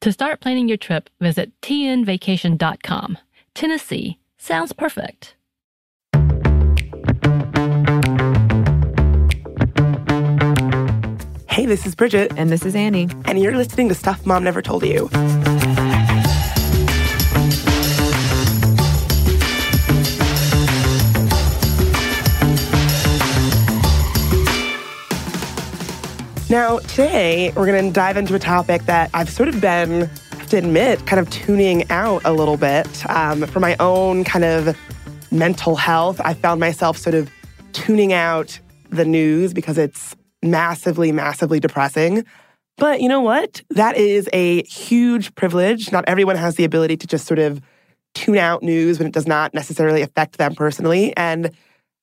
To start planning your trip, visit tnvacation.com. Tennessee sounds perfect. Hey, this is Bridget, And this is Annie. and you're listening to Stuff Mom Never Told You. Now, today we're going to dive into a topic that I've sort of been, have to admit, kind of tuning out a little bit um, for my own kind of mental health. I found myself sort of tuning out the news because it's massively, massively depressing. But you know what? That is a huge privilege. Not everyone has the ability to just sort of tune out news when it does not necessarily affect them personally. And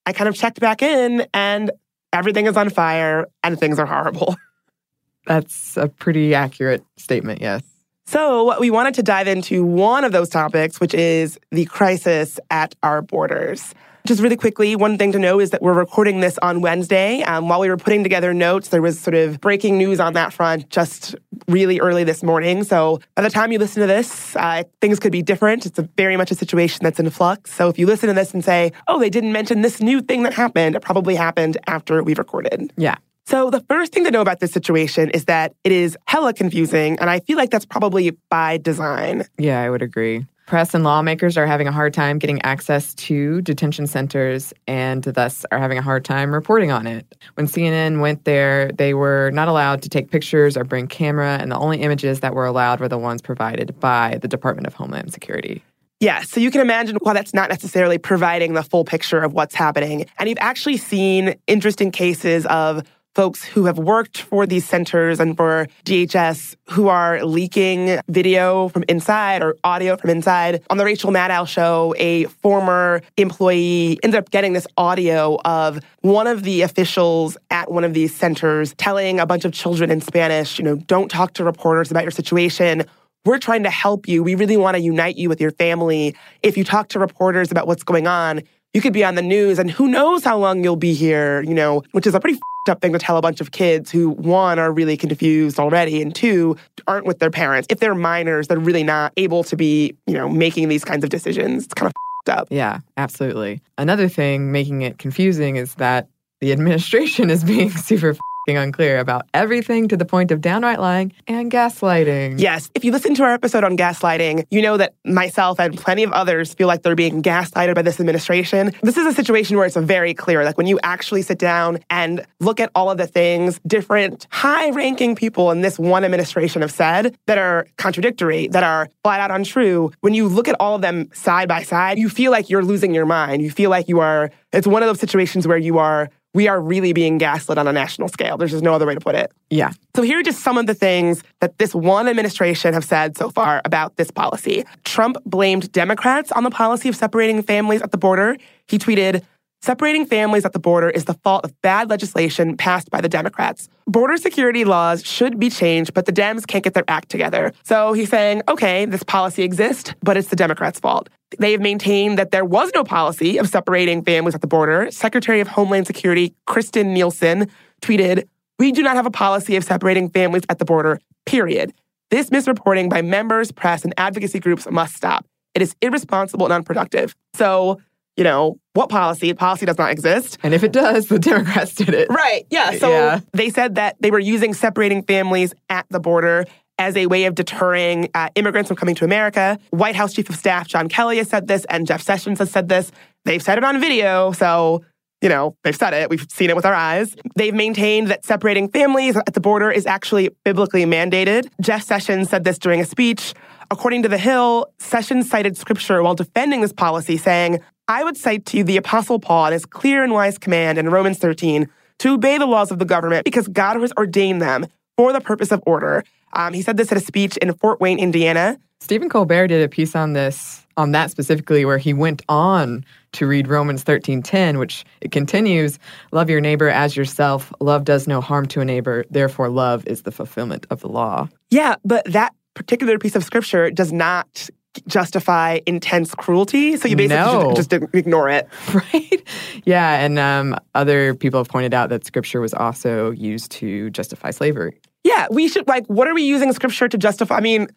I kind of checked back in and everything is on fire and things are horrible. That's a pretty accurate statement, yes. So, we wanted to dive into one of those topics, which is the crisis at our borders. Just really quickly, one thing to know is that we're recording this on Wednesday. Um, while we were putting together notes, there was sort of breaking news on that front just really early this morning. So, by the time you listen to this, uh, things could be different. It's a very much a situation that's in flux. So, if you listen to this and say, oh, they didn't mention this new thing that happened, it probably happened after we recorded. Yeah. So, the first thing to know about this situation is that it is hella confusing, and I feel like that's probably by design. Yeah, I would agree. Press and lawmakers are having a hard time getting access to detention centers and thus are having a hard time reporting on it. When CNN went there, they were not allowed to take pictures or bring camera, and the only images that were allowed were the ones provided by the Department of Homeland Security. Yeah, so you can imagine why that's not necessarily providing the full picture of what's happening. And you've actually seen interesting cases of folks who have worked for these centers and for DHS who are leaking video from inside or audio from inside. On the Rachel Maddow show, a former employee ended up getting this audio of one of the officials at one of these centers telling a bunch of children in Spanish, you know, don't talk to reporters about your situation. We're trying to help you. We really want to unite you with your family. If you talk to reporters about what's going on, you could be on the news and who knows how long you'll be here, you know, which is a pretty up thing to tell a bunch of kids who, one, are really confused already, and two, aren't with their parents. If they're minors, they're really not able to be, you know, making these kinds of decisions. It's kind of up. Yeah, absolutely. Another thing making it confusing is that the administration is being super unclear about everything to the point of downright lying and gaslighting. Yes. If you listen to our episode on gaslighting, you know that myself and plenty of others feel like they're being gaslighted by this administration. This is a situation where it's very clear. Like when you actually sit down and look at all of the things different high ranking people in this one administration have said that are contradictory, that are flat out untrue, when you look at all of them side by side, you feel like you're losing your mind. You feel like you are, it's one of those situations where you are we are really being gaslit on a national scale. There's just no other way to put it. Yeah. So here are just some of the things that this one administration have said so far about this policy. Trump blamed Democrats on the policy of separating families at the border. He tweeted, Separating families at the border is the fault of bad legislation passed by the Democrats. Border security laws should be changed, but the Dems can't get their act together. So he's saying, okay, this policy exists, but it's the Democrats' fault. They've maintained that there was no policy of separating families at the border. Secretary of Homeland Security Kirstjen Nielsen tweeted, We do not have a policy of separating families at the border, period. This misreporting by members, press, and advocacy groups must stop. It is irresponsible and unproductive. So, you know, what policy? Policy does not exist. And if it does, the Democrats did it. Right. Yeah. So Yeah. they said that they were using separating families at the border as a way of deterring uh, immigrants from coming to America. White House Chief of Staff John Kelly has said this, and Jeff Sessions has said this. They've said it on video. So, you know, they've said it. We've seen it with our eyes. They've maintained that separating families at the border is actually biblically mandated. Jeff Sessions said this during a speech. According to The Hill, Sessions cited scripture while defending this policy, saying, I would cite to you the Apostle Paul and his clear and wise command in Romans 13 to obey the laws of the government because God has ordained them for the purpose of order. Um, he said this at a speech in Fort Wayne, Indiana. Stephen Colbert did a piece on this, on that specifically, where he went on to read Romans 13:10, which it continues, love your neighbor as yourself. Love does no harm to a neighbor. Therefore, love is the fulfillment of the law. Yeah, but that particular piece of scripture does not justify intense cruelty. So you basically No. should just ignore it. right? Yeah, and um, other people have pointed out that scripture was also used to justify slavery. Yeah, we should like. What are we using scripture to justify? I mean,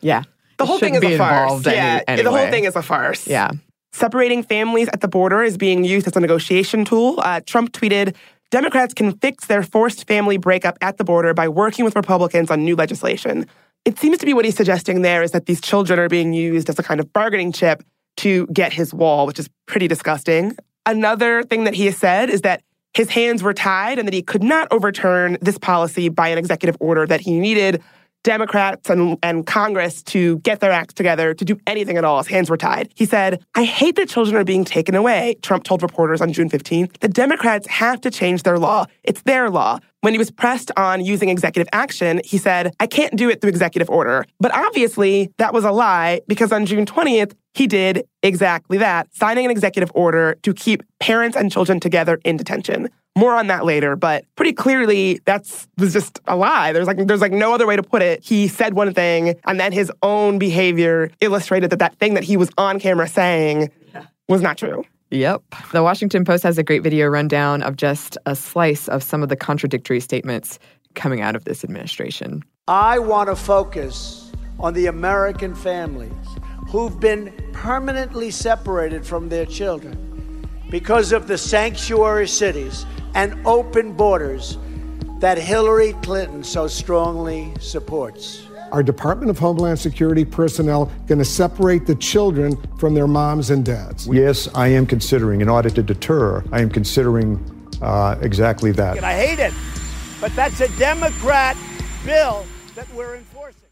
Yeah. the It whole thing is a farce. any- yeah, the whole thing is a farce. Yeah. Separating families at the border is being used as a negotiation tool. Uh, Trump tweeted, Democrats can fix their forced family breakup at the border by working with Republicans on new legislation. It seems to be what he's suggesting there is that these children are being used as a kind of bargaining chip to get his wall, which is pretty disgusting. Another thing that he has said is that his hands were tied and that he could not overturn this policy by an executive order, that he needed Democrats and, and Congress to get their acts together to do anything at all. His hands were tied. He said, I hate that children are being taken away, Trump told reporters on June 15th. The Democrats have to change their law. It's their law. When he was pressed on using executive action, he said, I can't do it through executive order. But obviously, that was a lie because on June 20th, he did exactly that, signing an executive order to keep parents and children together in detention. More on that later, but pretty clearly that's was just a lie. There's like there's like no other way to put it. He said one thing and then his own behavior illustrated that that thing that he was on camera saying was not true. Yep. The Washington Post has a great video rundown of just a slice of some of the contradictory statements coming out of this administration. I want to focus on the American families who've been permanently separated from their children because of the sanctuary cities and open borders that Hillary Clinton so strongly supports. Our Department of Homeland Security personnel going to separate the children from their moms and dads. Yes, I am considering, in order to deter, I am considering uh, exactly that. And I hate it, but that's a Democrat bill that we're enforcing.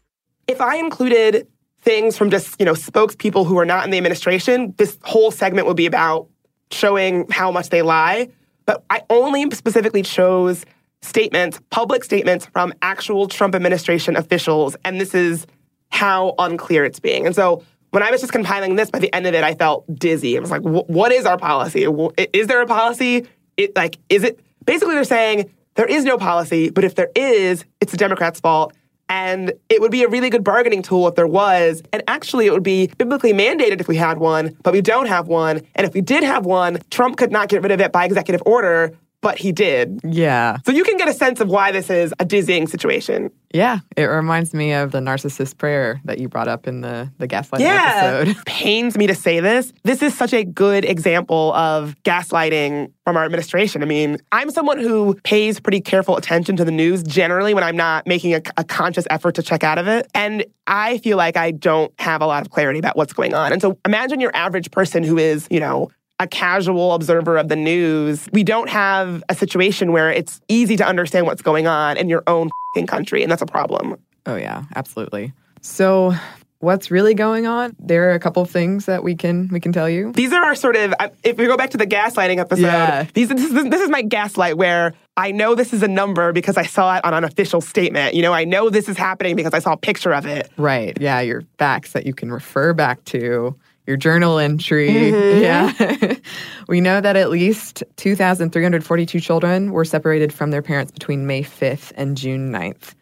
If I included things from just, you know, spokespeople who are not in the administration, this whole segment would be about showing how much they lie. But I only specifically chose statements, public statements from actual Trump administration officials. And this is how unclear it's being. And so when I was just compiling this, by the end of it, I felt dizzy. I was like, what is our policy? Is there a policy? It like, is it basically they're saying there is no policy, but if there is, it's the Democrats' fault. And it would be a really good bargaining tool if there was. And actually, it would be biblically mandated if we had one, but we don't have one. And if we did have one, Trump could not get rid of it by executive order, but he did. Yeah. So you can get a sense of why this is a dizzying situation. Yeah. It reminds me of the narcissist prayer that you brought up in the, the gaslighting yeah. episode. Pains me to say this. This is such a good example of gaslighting from our administration. I mean, I'm someone who pays pretty careful attention to the news generally when I'm not making a, a conscious effort to check out of it. And I feel like I don't have a lot of clarity about what's going on. And so imagine your average person who is, you know, a casual observer of the news. We don't have a situation where it's easy to understand what's going on in your own fing country, and that's a problem. Oh, yeah, absolutely. So, what's really going on? There are a couple of things that we can we can tell you. These are our sort of, if we go back to the gaslighting episode, Yeah. these, this, is, this is my gaslight where I know this is a number because I saw it on an official statement. You know, I know this is happening because I saw a picture of it. Right. Yeah, your facts that you can refer back to, your journal entry. Mm-hmm. Yeah. we know that at least 2,342 children were separated from their parents between May 5th and June 9th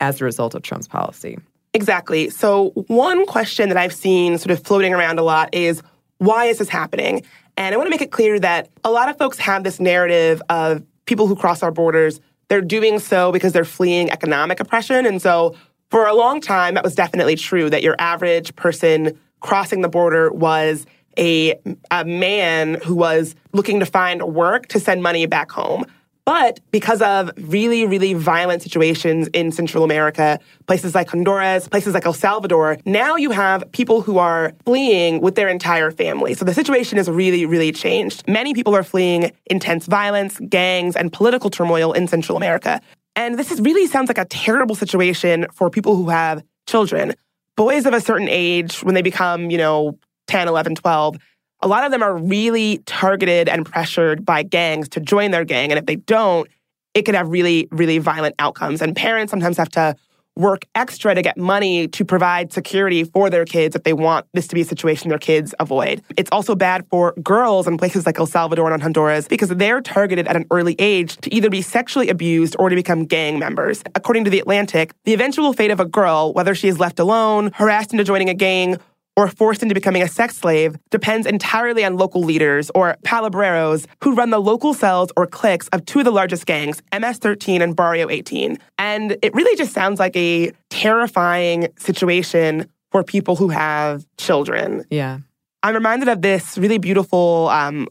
as a result of Trump's policy. Exactly. So, one question that I've seen sort of floating around a lot is why is this happening? And I want to make it clear that a lot of folks have this narrative of people who cross our borders, they're doing so because they're fleeing economic oppression. And so, For a long time, that was definitely true that your average person crossing the border was a, a man who was looking to find work to send money back home. But because of really, really violent situations in Central America, places like Honduras, places like El Salvador, now you have people who are fleeing with their entire family. So the situation has really, really changed. Many people are fleeing intense violence, gangs, and political turmoil in Central America. And this is really sounds like a terrible situation for people who have children. Boys of a certain age, when they become, you know, 10, 11, 12, a lot of them are really targeted and pressured by gangs to join their gang. And if they don't, it could have really, really violent outcomes. And parents sometimes have to work extra to get money to provide security for their kids if they want this to be a situation their kids avoid. It's also bad for girls in places like El Salvador and Honduras because they're targeted at an early age to either be sexually abused or to become gang members. According to The Atlantic, the eventual fate of a girl, whether she is left alone, harassed into joining a gang, or forced into becoming a sex slave depends entirely on local leaders or palabreros who run the local cells or cliques of two of the largest gangs, MS 13 and Barrio 18. And it really just sounds like a terrifying situation for people who have children. Yeah. I'm reminded of this really beautiful um,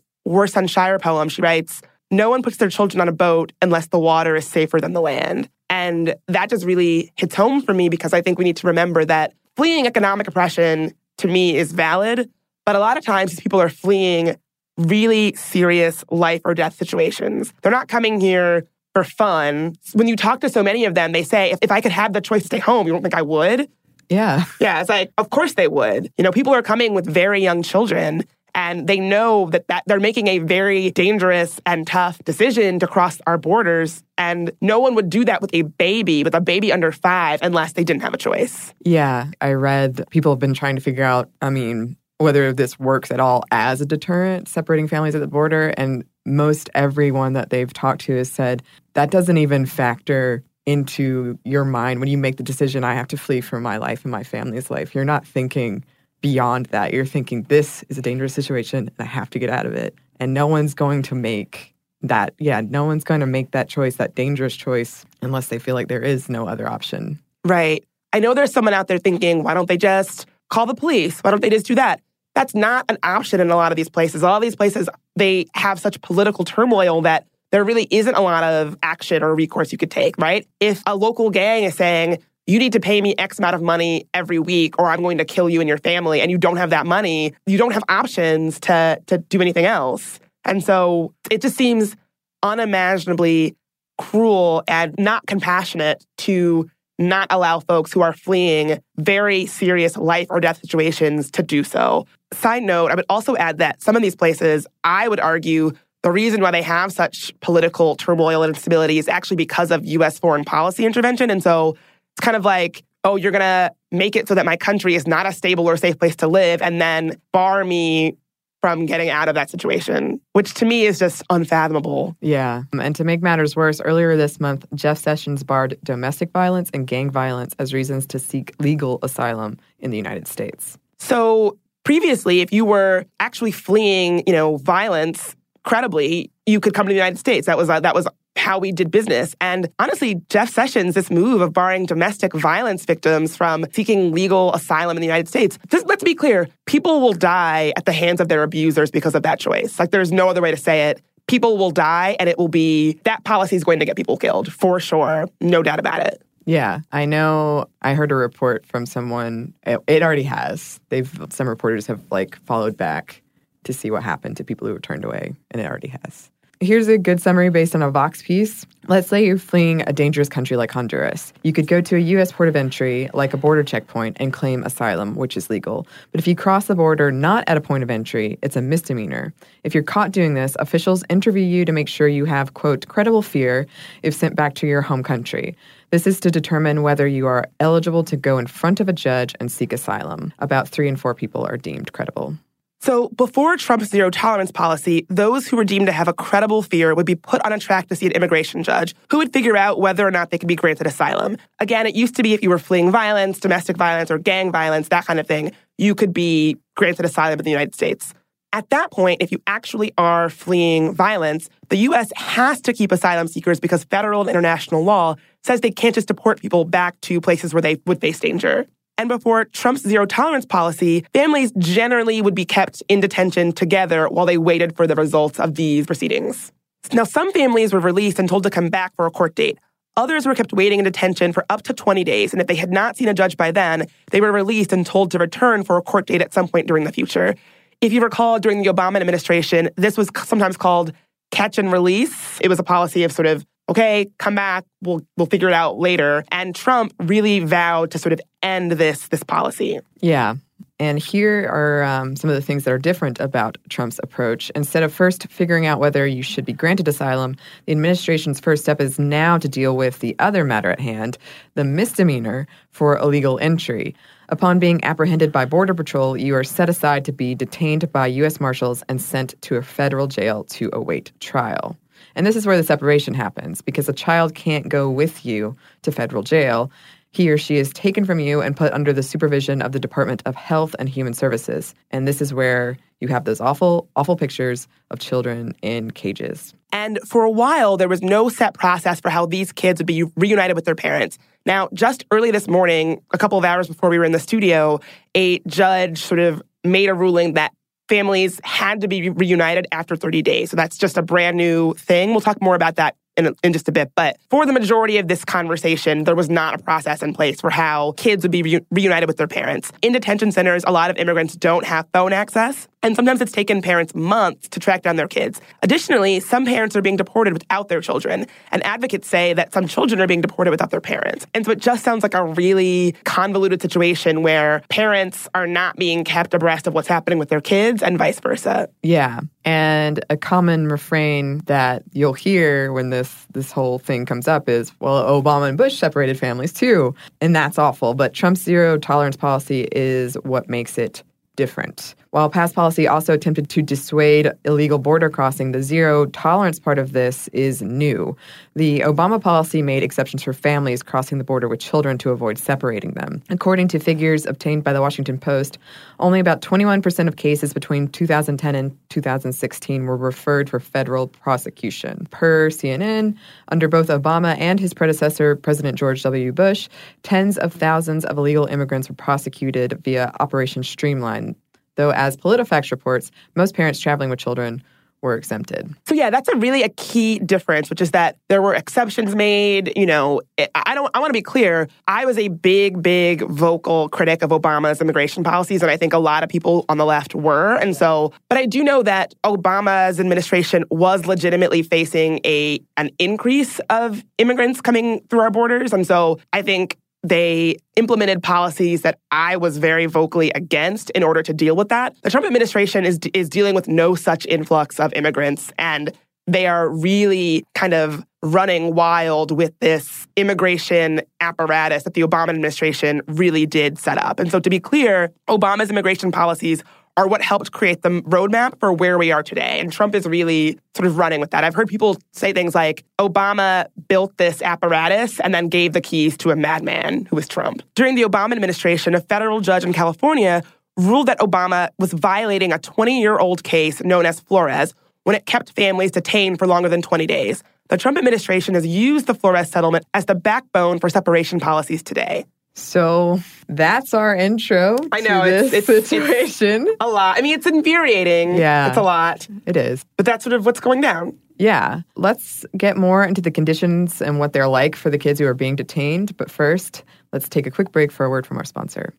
Shire poem. She writes, No one puts their children on a boat unless the water is safer than the land. And that just really hits home for me because I think we need to remember that fleeing economic oppression to me is valid. But a lot of times people are fleeing really serious life or death situations. They're not coming here for fun. When you talk to so many of them, they say, if, if I could have the choice to stay home, you don't think I would? Yeah. Yeah. It's like, of course they would. You know, people are coming with very young children and they know that, that they're making a very dangerous and tough decision to cross our borders. And no one would do that with a baby, with a baby under five, unless they didn't have a choice. Yeah. I read people have been trying to figure out, I mean, whether this works at all as a deterrent, separating families at the border. And most everyone that they've talked to has said that doesn't even factor into your mind when you make the decision, I have to flee for my life and my family's life. You're not thinking, beyond that. You're thinking, this is a dangerous situation and I have to get out of it. And no one's going to make that, yeah, no one's going to make that choice, that dangerous choice, unless they feel like there is no other option. Right. I know there's someone out there thinking, why don't they just call the police? Why don't they just do that? That's not an option in a lot of these places. A lot of these places, they have such political turmoil that there really isn't a lot of action or recourse you could take, right? If a local gang is saying, you need to pay me X amount of money every week or I'm going to kill you and your family and you don't have that money, you don't have options to to do anything else. And so it just seems unimaginably cruel and not compassionate to not allow folks who are fleeing very serious life or death situations to do so. Side note, I would also add that some of these places, I would argue, the reason why they have such political turmoil and instability is actually because of US foreign policy intervention. And so kind of like, oh, you're going to make it so that my country is not a stable or safe place to live and then bar me from getting out of that situation, which to me is just unfathomable. Yeah. And to make matters worse, earlier this month, Jeff Sessions barred domestic violence and gang violence as reasons to seek legal asylum in the United States. So previously, if you were actually fleeing, you know, violence credibly, you could come to the United States. That was uh, that was how we did business. And honestly, Jeff Sessions, this move of barring domestic violence victims from seeking legal asylum in the United States, just, let's be clear, people will die at the hands of their abusers because of that choice. Like there's no other way to say it. People will die, and it will be that policy is going to get people killed for sure. No doubt about it. Yeah, I know. I heard a report from someone. It, it already has. They've some reporters have like followed back to see what happened to people who were turned away, and it already has. Here's a good summary based on a Vox piece. Let's say you're fleeing a dangerous country like Honduras. You could go to a U.S. port of entry, like a border checkpoint, and claim asylum, which is legal. But if you cross the border not at a point of entry, it's a misdemeanor. If you're caught doing this, officials interview you to make sure you have, quote, credible fear if sent back to your home country. This is to determine whether you are eligible to go in front of a judge and seek asylum. About three in four people are deemed credible. So, before Trump's zero tolerance policy, those who were deemed to have a credible fear would be put on a track to see an immigration judge who would figure out whether or not they could be granted asylum. Again, it used to be if you were fleeing violence, domestic violence, or gang violence, that kind of thing, you could be granted asylum in the United States. At that point, if you actually are fleeing violence, the US has to keep asylum seekers because federal and international law says they can't just deport people back to places where they would face danger. And before Trump's zero tolerance policy, families generally would be kept in detention together while they waited for the results of these proceedings. Now, some families were released and told to come back for a court date. Others were kept waiting in detention for up to 20 days, and if they had not seen a judge by then, they were released and told to return for a court date at some point during the future. If you recall, during the Obama administration, this was sometimes called catch and release. It was a policy of sort of, okay, come back, we'll we'll figure it out later. And Trump really vowed to sort of end this this policy. Yeah. And here are um, some of the things that are different about Trump's approach. Instead of first figuring out whether you should be granted asylum, the administration's first step is now to deal with the other matter at hand the misdemeanor for illegal entry. Upon being apprehended by Border Patrol, you are set aside to be detained by U.S. Marshals and sent to a federal jail to await trial. And this is where the separation happens because a child can't go with you to federal jail he or she is taken from you and put under the supervision of the Department of Health and Human Services. And this is where you have those awful, awful pictures of children in cages. And for a while, there was no set process for how these kids would be reunited with their parents. Now, just early this morning, a couple of hours before we were in the studio, a judge sort of made a ruling that families had to be reunited after 30 days. So that's just a brand new thing. We'll talk more about that in, in just a bit. But for the majority of this conversation, there was not a process in place for how kids would be re- reunited with their parents. In detention centers, a lot of immigrants don't have phone access. And sometimes it's taken parents months to track down their kids. Additionally, some parents are being deported without their children, and advocates say that some children are being deported without their parents. And so it just sounds like a really convoluted situation where parents are not being kept abreast of what's happening with their kids and vice versa. Yeah. And a common refrain that you'll hear when this this whole thing comes up is, well, Obama and Bush separated families too, and that's awful. But Trump's zero tolerance policy is what makes it different. While past policy also attempted to dissuade illegal border crossing, the zero tolerance part of this is new. The Obama policy made exceptions for families crossing the border with children to avoid separating them. According to figures obtained by the Washington Post, only about 21% of cases between 2010 and 2016 were referred for federal prosecution. Per CNN, under both Obama and his predecessor, President George W. Bush, tens of thousands of illegal immigrants were prosecuted via Operation Streamline though as PolitiFact reports, most parents traveling with children were exempted. So yeah, that's a really a key difference, which is that there were exceptions made. You know, I don't. I want to be clear. I was a big, big vocal critic of Obama's immigration policies, and I think a lot of people on the left were. And so, but I do know that Obama's administration was legitimately facing a an increase of immigrants coming through our borders, and so I think they implemented policies that I was very vocally against in order to deal with that. The Trump administration is is dealing with no such influx of immigrants and they are really kind of running wild with this immigration apparatus that the Obama administration really did set up. And so to be clear, Obama's immigration policies are what helped create the roadmap for where we are today. And Trump is really sort of running with that. I've heard people say things like Obama built this apparatus and then gave the keys to a madman who was Trump. During the Obama administration, a federal judge in California ruled that Obama was violating a 20 year old case known as Flores when it kept families detained for longer than 20 days. The Trump administration has used the Flores settlement as the backbone for separation policies today. So that's our intro. I know it's, it's, situation. It's a lot. I mean, it's infuriating. Yeah, it's a lot. It is, but that's sort of what's going down. Yeah, let's get more into the conditions and what they're like for the kids who are being detained. But first, let's take a quick break for a word from our sponsor.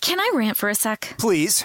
Can I rant for a sec? Please.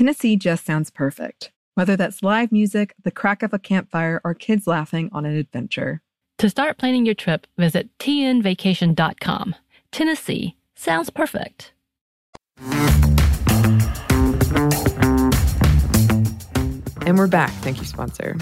Tennessee just sounds perfect, whether that's live music, the crack of a campfire, or kids laughing on an adventure. To start planning your trip, visit tnvacation.com. Tennessee sounds perfect. And we're back. Thank you, sponsor.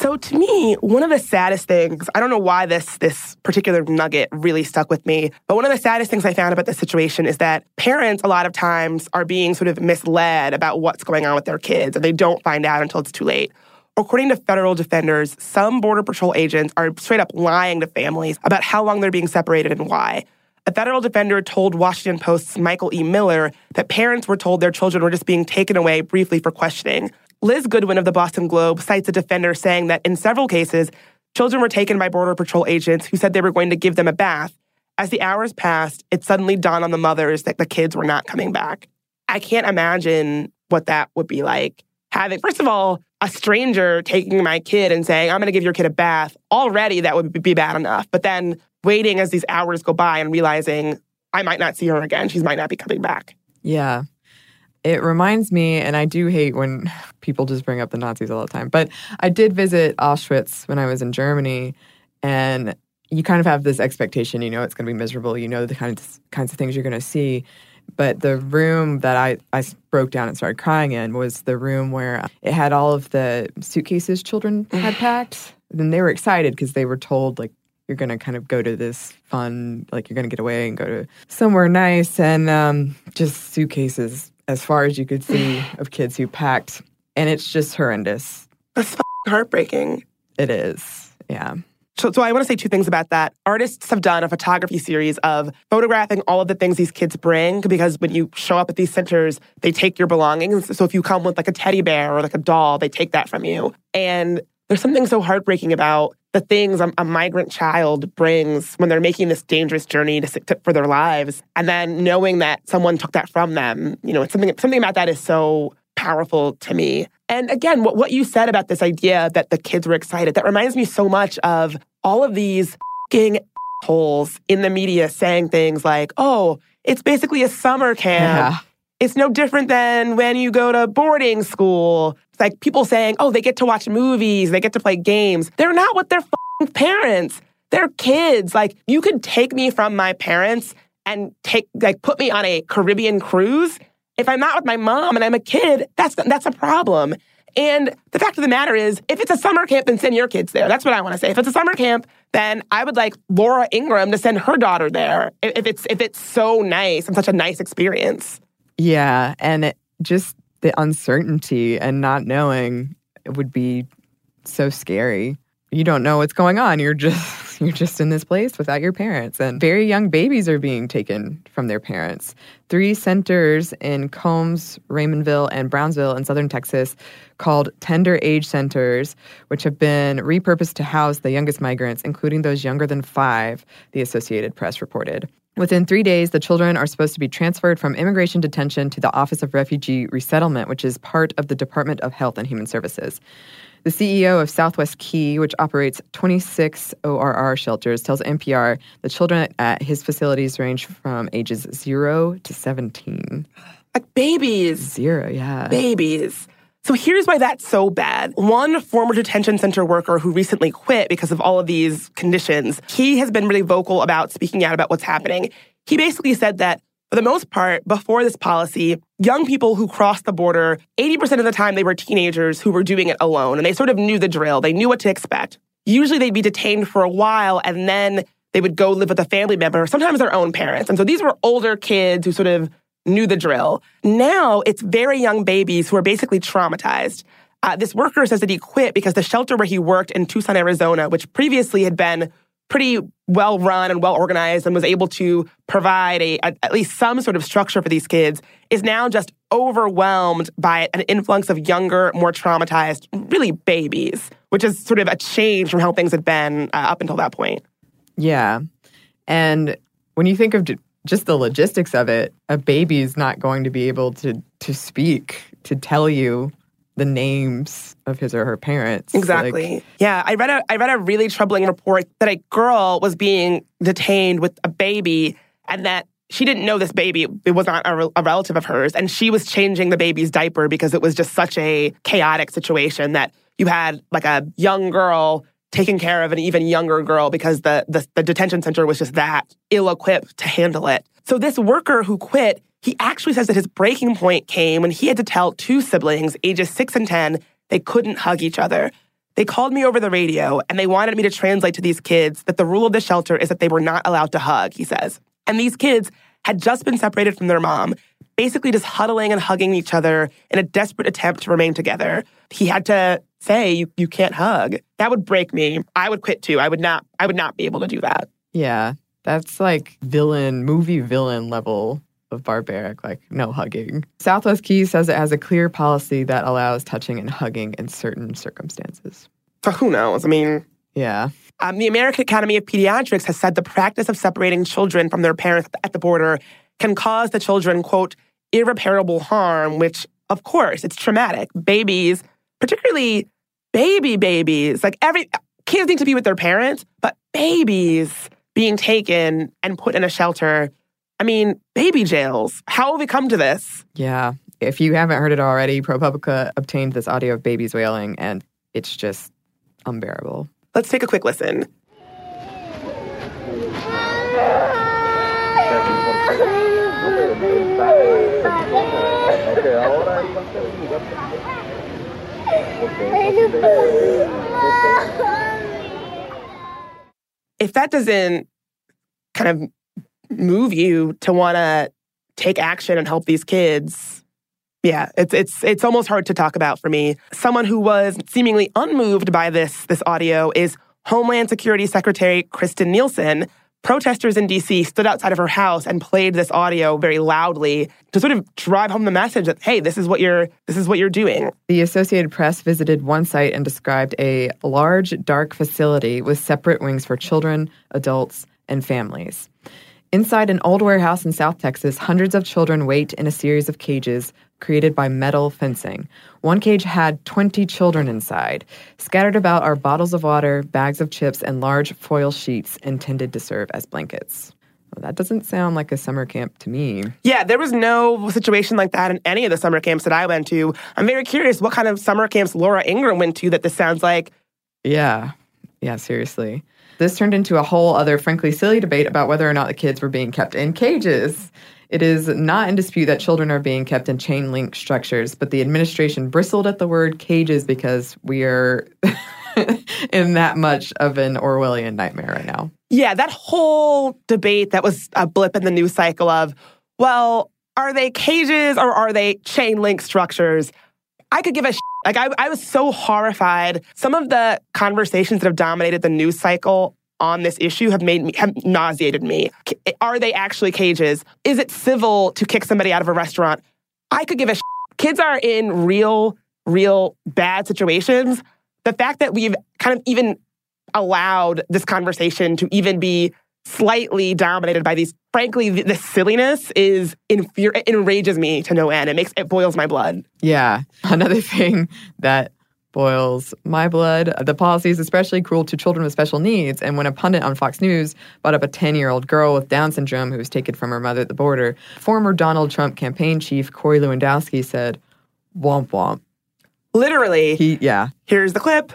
So to me, one of the saddest things, I don't know why this this particular nugget really stuck with me, but one of the saddest things I found about this situation is that parents a lot of times are being sort of misled about what's going on with their kids and they don't find out until it's too late. According to federal defenders, some Border Patrol agents are straight up lying to families about how long they're being separated and why. A federal defender told Washington Post's Michael E. Miller that parents were told their children were just being taken away briefly for questioning. Liz Goodwin of the Boston Globe cites a defender saying that in several cases, children were taken by Border Patrol agents who said they were going to give them a bath. As the hours passed, it suddenly dawned on the mothers that the kids were not coming back. I can't imagine what that would be like. Having, first of all, a stranger taking my kid and saying, I'm going to give your kid a bath, already that would be bad enough. But then waiting as these hours go by and realizing I might not see her again. She might not be coming back. Yeah. It reminds me, and I do hate when people just bring up the Nazis all the time, but I did visit Auschwitz when I was in Germany, and you kind of have this expectation, you know, it's going to be miserable, you know, the kinds kinds of things you're going to see. But the room that I, I broke down and started crying in was the room where it had all of the suitcases children had packed. And they were excited because they were told, like, you're going to kind of go to this fun, like, you're going to get away and go to somewhere nice. And um, just suitcases as far as you could see of kids who packed. And it's just horrendous. That's heartbreaking. It is. Yeah. So, so I want to say two things about that. Artists have done a photography series of photographing all of the things these kids bring because when you show up at these centers, they take your belongings. So if you come with like a teddy bear or like a doll, they take that from you. And there's something so heartbreaking about the things a, a migrant child brings when they're making this dangerous journey to, to, for their lives, and then knowing that someone took that from them. You know, it's something something about that is so powerful to me. And again, what, what you said about this idea that the kids were excited, that reminds me so much of all of these fucking holes in the media saying things like, oh, it's basically a summer camp. Yeah. It's no different than when you go to boarding school. Like people saying, oh, they get to watch movies, they get to play games. They're not with their parents. They're kids. Like, you could take me from my parents and take, like, put me on a Caribbean cruise. If I'm not with my mom and I'm a kid, that's, that's a problem. And the fact of the matter is, if it's a summer camp, then send your kids there. That's what I want to say. If it's a summer camp, then I would like Laura Ingraham to send her daughter there. If it's if it's so nice and such a nice experience. Yeah, and it, just the uncertainty and not knowing would be so scary. You don't know what's going on. You're just you're just in this place without your parents and very young babies are being taken from their parents. Three centers in Combes, Raymondville, and Brownsville in southern Texas called tender age centers, which have been repurposed to house the youngest migrants, including those younger than 5, the Associated Press reported. Within three days, the children are supposed to be transferred from immigration detention to the Office of Refugee Resettlement, which is part of the Department of Health and Human Services. The CEO of Southwest Key, which operates 26 ORR shelters, tells NPR the children at his facilities range from ages 0 to 17. Like babies. Zero, yeah. Babies. So here's why that's so bad. One former detention center worker who recently quit because of all of these conditions, he has been really vocal about speaking out about what's happening. He basically said that for the most part, before this policy, young people who crossed the border, 80% of the time they were teenagers who were doing it alone and they sort of knew the drill. They knew what to expect. Usually they'd be detained for a while and then they would go live with a family member, sometimes their own parents. And so these were older kids who sort of knew the drill. Now it's very young babies who are basically traumatized. Uh, this worker says that he quit because the shelter where he worked in Tucson, Arizona, which previously had been pretty well run and well organized and was able to provide a, a, at least some sort of structure for these kids is now just overwhelmed by an influx of younger, more traumatized, really babies, which is sort of a change from how things had been uh, up until that point. Yeah. And when you think of just the logistics of it, a baby's not going to be able to to speak, to tell you the names of his or her parents. Exactly. Like, yeah, I read a I read a really troubling report that a girl was being detained with a baby and that she didn't know this baby it was not a, a relative of hers and she was changing the baby's diaper because it was just such a chaotic situation that you had like a young girl taking care of an even younger girl because the, the, the detention center was just that ill equipped to handle it. So this worker who quit, he actually says that his breaking point came when he had to tell two siblings, ages six and 10, they couldn't hug each other. They called me over the radio and they wanted me to translate to these kids that the rule of the shelter is that they were not allowed to hug, he says. And these kids had just been separated from their mom, basically just huddling and hugging each other in a desperate attempt to remain together. He had to say you, you can't hug. That would break me. I would quit too. I would not I would not be able to do that. Yeah. That's like villain, movie villain level of barbaric, like no hugging. Southwest Keys says it has a clear policy that allows touching and hugging in certain circumstances. So who knows? I mean, yeah. Um, the American Academy of Pediatrics has said the practice of separating children from their parents at the border can cause the children, quote, irreparable harm, which, of course, it's traumatic. Babies, particularly baby babies, like every kids need to be with their parents, but babies being taken and put in a shelter. I mean, baby jails. How have we come to this? Yeah. If you haven't heard it already, ProPublica obtained this audio of babies wailing, and it's just unbearable. Let's take a quick listen. If that doesn't kind of move you to want to take action and help these kids, yeah, it's it's it's almost hard to talk about for me. Someone who was seemingly unmoved by this this audio is Homeland Security Secretary Kirstjen Nielsen. Protesters in DC stood outside of her house and played this audio very loudly to sort of drive home the message that hey, this is what you're this is what you're doing. The Associated Press visited one site and described a large dark facility with separate wings for children, adults, and families. Inside an old warehouse in South Texas, hundreds of children wait in a series of cages created by metal fencing. One cage had 20 children inside. Scattered about are bottles of water, bags of chips, and large foil sheets intended to serve as blankets. Well, that doesn't sound like a summer camp to me. Yeah, there was no situation like that in any of the summer camps that I went to. I'm very curious what kind of summer camps Laura Ingraham went to that this sounds like. Yeah. Yeah, seriously. This turned into a whole other, frankly, silly debate about whether or not the kids were being kept in cages. It is not in dispute that children are being kept in chain link structures, but the administration bristled at the word cages because we are in that much of an Orwellian nightmare right now. Yeah, that whole debate that was a blip in the news cycle of, well, are they cages or are they chain link structures? I could give a sh- like I, I was so horrified. Some of the conversations that have dominated the news cycle on this issue have made me have nauseated me. Are they actually cages? Is it civil to kick somebody out of a restaurant? I could give a sh- kids are in real real bad situations. The fact that we've kind of even allowed this conversation to even be slightly dominated by these frankly the, the silliness is infuri- enrages me to no end it makes it boils my blood yeah another thing that boils my blood. The policy is especially cruel to children with special needs. And when a pundit on fox news brought up a 10-year-old girl with down syndrome who was taken from her mother at the border former donald trump campaign chief corey lewandowski said womp womp. Literally. He yeah. Here's the clip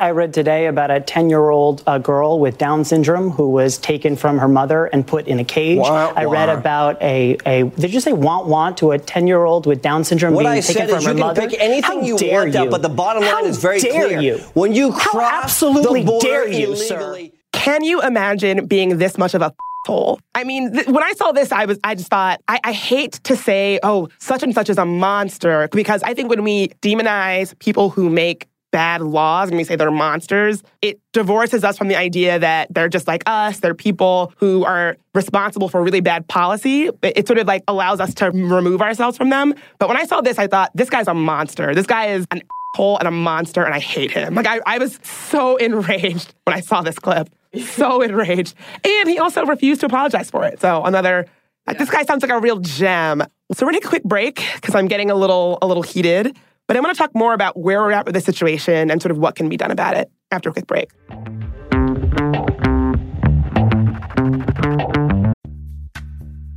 I read today about a 10 year old uh, girl with Down syndrome who was taken from her mother and put in a cage. Wah, I read about a, a, did you say want want to a 10 year old with Down syndrome What being I taken said from is her you can mother? pick anything How you dare want you? but the bottom line How is very dare clear. You? When you How cross absolutely the border dare you, illegally, sir? Can you imagine being this much of a hole? I mean, th- when I saw this, I was, I just thought, I, I hate to say, oh, such and such is a monster, because I think when we demonize people who make bad laws and we say they're monsters, it divorces us from the idea that they're just like us. They're people who are responsible for really bad policy. It, sort of like allows us to remove ourselves from them. But when I saw this, I thought, this guy's a monster. This guy is an hole and a monster, and I hate him. Like, I, I was so enraged when I saw this clip. So enraged. And he also refused to apologize for it. So another, yeah. this guy sounds like a real gem. So we're gonna take a quick break because I'm getting a little a little heated. But I want to talk more about where we're at with the situation and sort of what can be done about it after a quick break.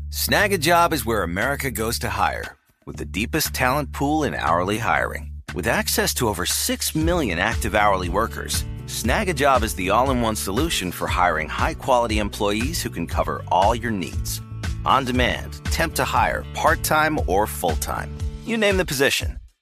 Snagajob is where America goes to hire, with the deepest talent pool in hourly hiring. With access to over 6 million active hourly workers, Snagajob is the all in one solution for hiring high quality employees who can cover all your needs. On demand, temp to hire, part time or full time. You name the position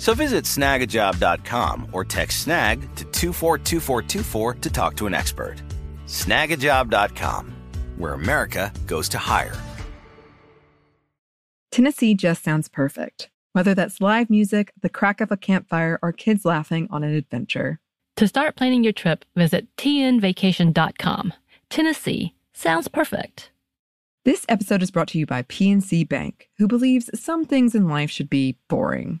So visit snagajob.com or text snag to 242424 to talk to an expert. Snagajob.com, where America goes to hire. Tennessee just sounds perfect, whether that's live music, the crack of a campfire, or kids laughing on an adventure. To start planning your trip, visit tnvacation.com. Tennessee sounds perfect. This episode is brought to you by PNC Bank, who believes some things in life should be boring,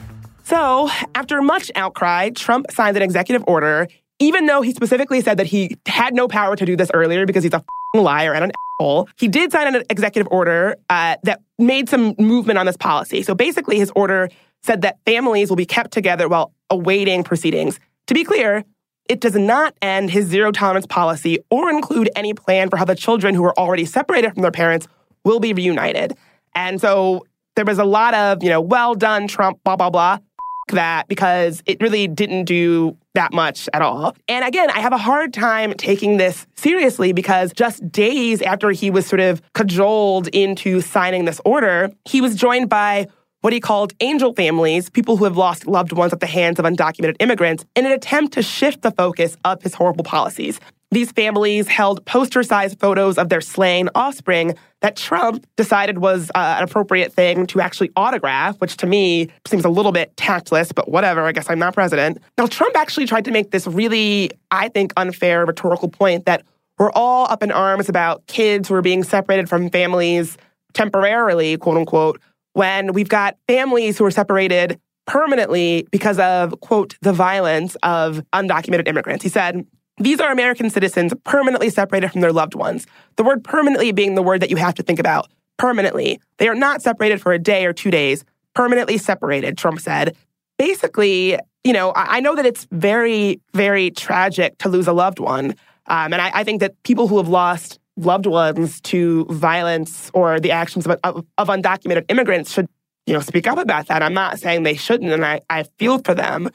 So, after much outcry, Trump signed an executive order, even though he specifically said that he had no power to do this earlier because he's a liar and an asshole. He did sign an executive order uh, that made some movement on this policy. So, basically, his order said that families will be kept together while awaiting proceedings. To be clear, it does not end his zero tolerance policy or include any plan for how the children who are already separated from their parents will be reunited. And so there was a lot of, you know, well done, Trump, blah, blah, blah that because it really didn't do that much at all. And again, I have a hard time taking this seriously because just days after he was sort of cajoled into signing this order, he was joined by what he called angel families, people who have lost loved ones at the hands of undocumented immigrants, in an attempt to shift the focus of his horrible policies. These families held poster sized photos of their slain offspring that Trump decided was uh, an appropriate thing to actually autograph, which to me seems a little bit tactless, but whatever. I guess I'm not president. Now, Trump actually tried to make this really, I think, unfair rhetorical point that we're all up in arms about kids who are being separated from families temporarily, quote unquote, when we've got families who are separated permanently because of, quote, the violence of undocumented immigrants. He said, these are American citizens permanently separated from their loved ones. The word permanently being the word that you have to think about. Permanently. They are not separated for a day or two days. Permanently separated, Trump said. Basically, you know, I know that it's very, very tragic to lose a loved one. Um, and I, I, think that people who have lost loved ones to violence or the actions of, of, of, undocumented immigrants should, you know, speak up about that. I'm not saying they shouldn't, and I, I feel for them.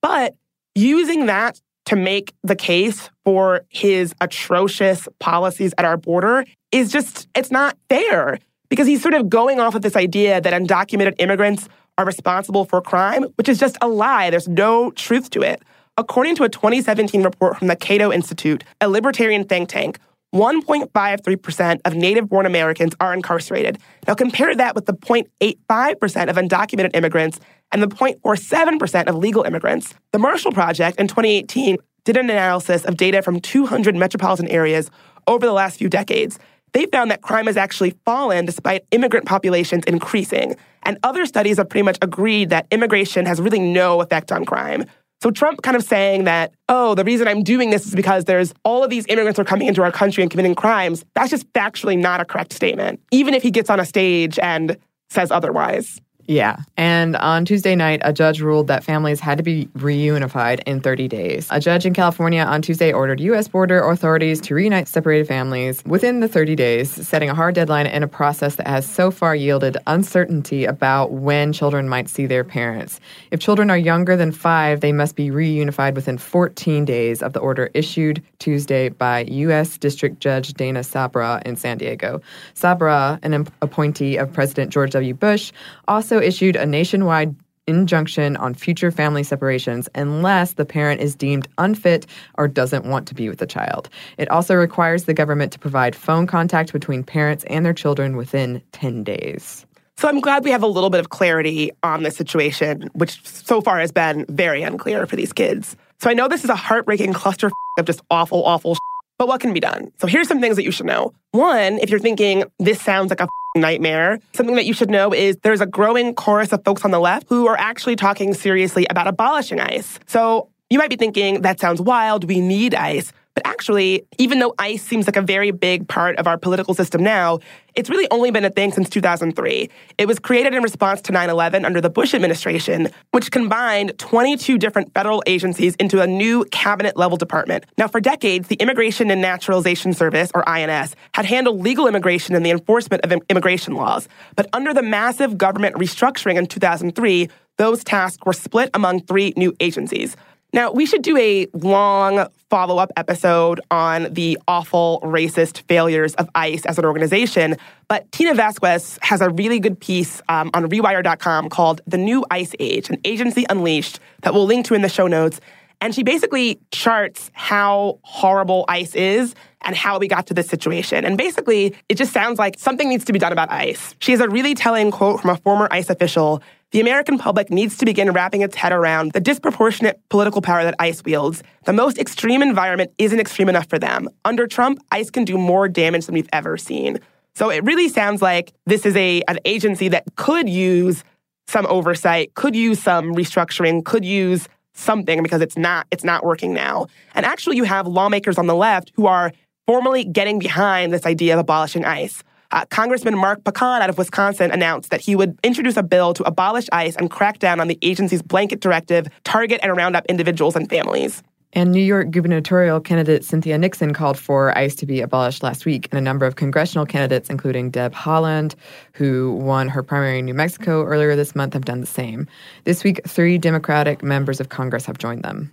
But using that to make the case for his atrocious policies at our border is just, it's not fair because he's sort of going off of this idea that undocumented immigrants are responsible for crime, which is just a lie. There's no truth to it. According to a 2017 report from the Cato Institute, a libertarian think tank, 1.53% of native born Americans are incarcerated. Now, compare that with the 0.85% of undocumented immigrants and the 0.47% of legal immigrants. The Marshall Project in 2018 did an analysis of data from 200 metropolitan areas over the last few decades. They found that crime has actually fallen despite immigrant populations increasing. And other studies have pretty much agreed that immigration has really no effect on crime. So Trump kind of saying that, oh, the reason I'm doing this is because there's all of these immigrants are coming into our country and committing crimes. That's just factually not a correct statement, even if he gets on a stage and says otherwise. Yeah. And on Tuesday night, a judge ruled that families had to be reunified in 30 days. A judge in California on Tuesday ordered U.S. border authorities to reunite separated families within the 30 days, setting a hard deadline in a process that has so far yielded uncertainty about when children might see their parents. If children are younger than five, they must be reunified within 14 days of the order issued Tuesday by U.S. District Judge Dana Sabraw in San Diego. Sabraw, an appointee of President George W. Bush, also issued a nationwide injunction on future family separations unless the parent is deemed unfit or doesn't want to be with the child. It also requires the government to provide phone contact between parents and their children within 10 days. So I'm glad we have a little bit of clarity on this situation, which so far has been very unclear for these kids. So I know this is a heartbreaking cluster of just awful, awful but what can be done? So here's some things that you should know. One, if you're thinking this sounds like a nightmare, something that you should know is there's a growing chorus of folks on the left who are actually talking seriously about abolishing ICE. So you might be thinking that sounds wild. We need ICE. But actually, even though ICE seems like a very big part of our political system now, it's really only been a thing since 2003. It was created in response to 9 11 under the Bush administration, which combined 22 different federal agencies into a new cabinet level department. Now, for decades, the Immigration and Naturalization Service, or INS, had handled legal immigration and the enforcement of immigration laws. But under the massive government restructuring in 2003, those tasks were split among three new agencies. Now, we should do a long follow up episode on the awful racist failures of ICE as an organization, but Tina Vasquez has a really good piece um, on Rewire.com called The New ICE Age, an agency unleashed that we'll link to in the show notes. And she basically charts how horrible ICE is and how we got to this situation. And basically, it just sounds like something needs to be done about ICE. She has a really telling quote from a former ICE official the American public needs to begin wrapping its head around the disproportionate political power that ICE wields. The most extreme environment isn't extreme enough for them. Under Trump, ICE can do more damage than we've ever seen. So it really sounds like this is a an agency that could use some oversight, could use some restructuring, could use something because it's not it's not working now. And actually you have lawmakers on the left who are formally getting behind this idea of abolishing ICE. Uh, Congressman Mark Pocan out of Wisconsin announced that he would introduce a bill to abolish ICE and crack down on the agency's blanket directive, target and round up individuals and families. And New York gubernatorial candidate Cynthia Nixon called for ICE to be abolished last week, and a number of congressional candidates, including Deb Haaland, who won her primary in New Mexico earlier this month, have done the same. This week, three Democratic members of Congress have joined them.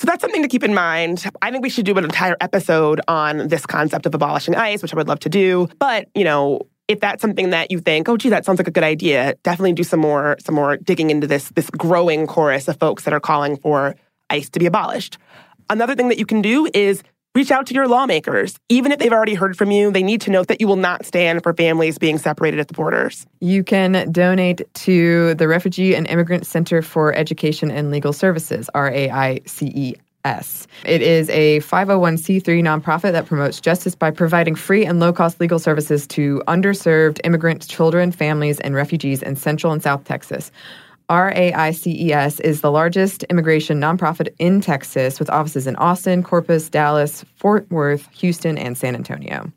So that's something to keep in mind. I think we should do an entire episode on this concept of abolishing ICE, which I would love to do. But, you know, if that's something that you think, oh gee, that sounds like a good idea, definitely do some more some more digging into this this growing chorus of folks that are calling for ICE to be abolished. Another thing that you can do is reach out to your lawmakers. Even if they've already heard from you, they need to know that you will not stand for families being separated at the borders. You can donate to the Refugee and Immigrant Center for Education and Legal Services, RAICES. It is a 501c3 nonprofit that promotes justice by providing free and low cost legal services to underserved immigrant children, families, and refugees in Central and South Texas. RAICES is the largest immigration nonprofit in Texas with offices in Austin, Corpus, Dallas, Fort Worth, Houston, and San Antonio.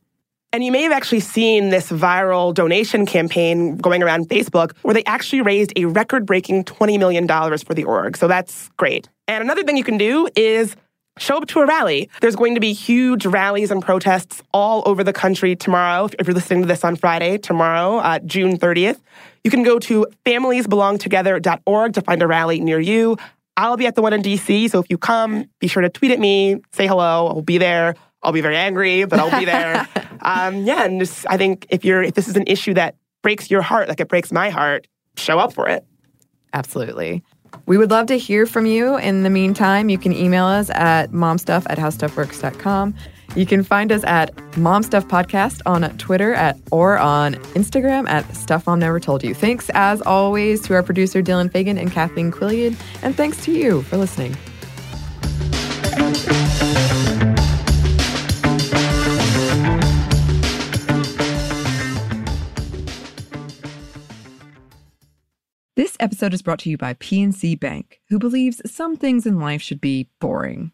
And you may have actually seen this viral donation campaign going around Facebook where they actually raised a record breaking $20 million for the org. So that's great. And another thing you can do is show up to a rally. There's going to be huge rallies and protests all over the country tomorrow. If you're listening to this on Friday, tomorrow, uh, June 30th, you can go to familiesbelongtogether.org to find a rally near you. I'll be at the one in DC, so if you come, be sure to tweet at me, say hello. I'll be there. I'll be very angry, but I'll be there. um, yeah, and just, I think if you're if this is an issue that breaks your heart, like it breaks my heart, show up for it. Absolutely. We would love to hear from you. In the meantime, you can email us at momstuff at howstuffworks.com. You can find us at Mom Stuff Podcast on Twitter at or on Instagram at Stuff Mom Never Told You. Thanks as always to our producer Dylan Fagan and Kathleen Quillian, and thanks to you for listening. This episode is brought to you by PNC Bank, who believes some things in life should be boring,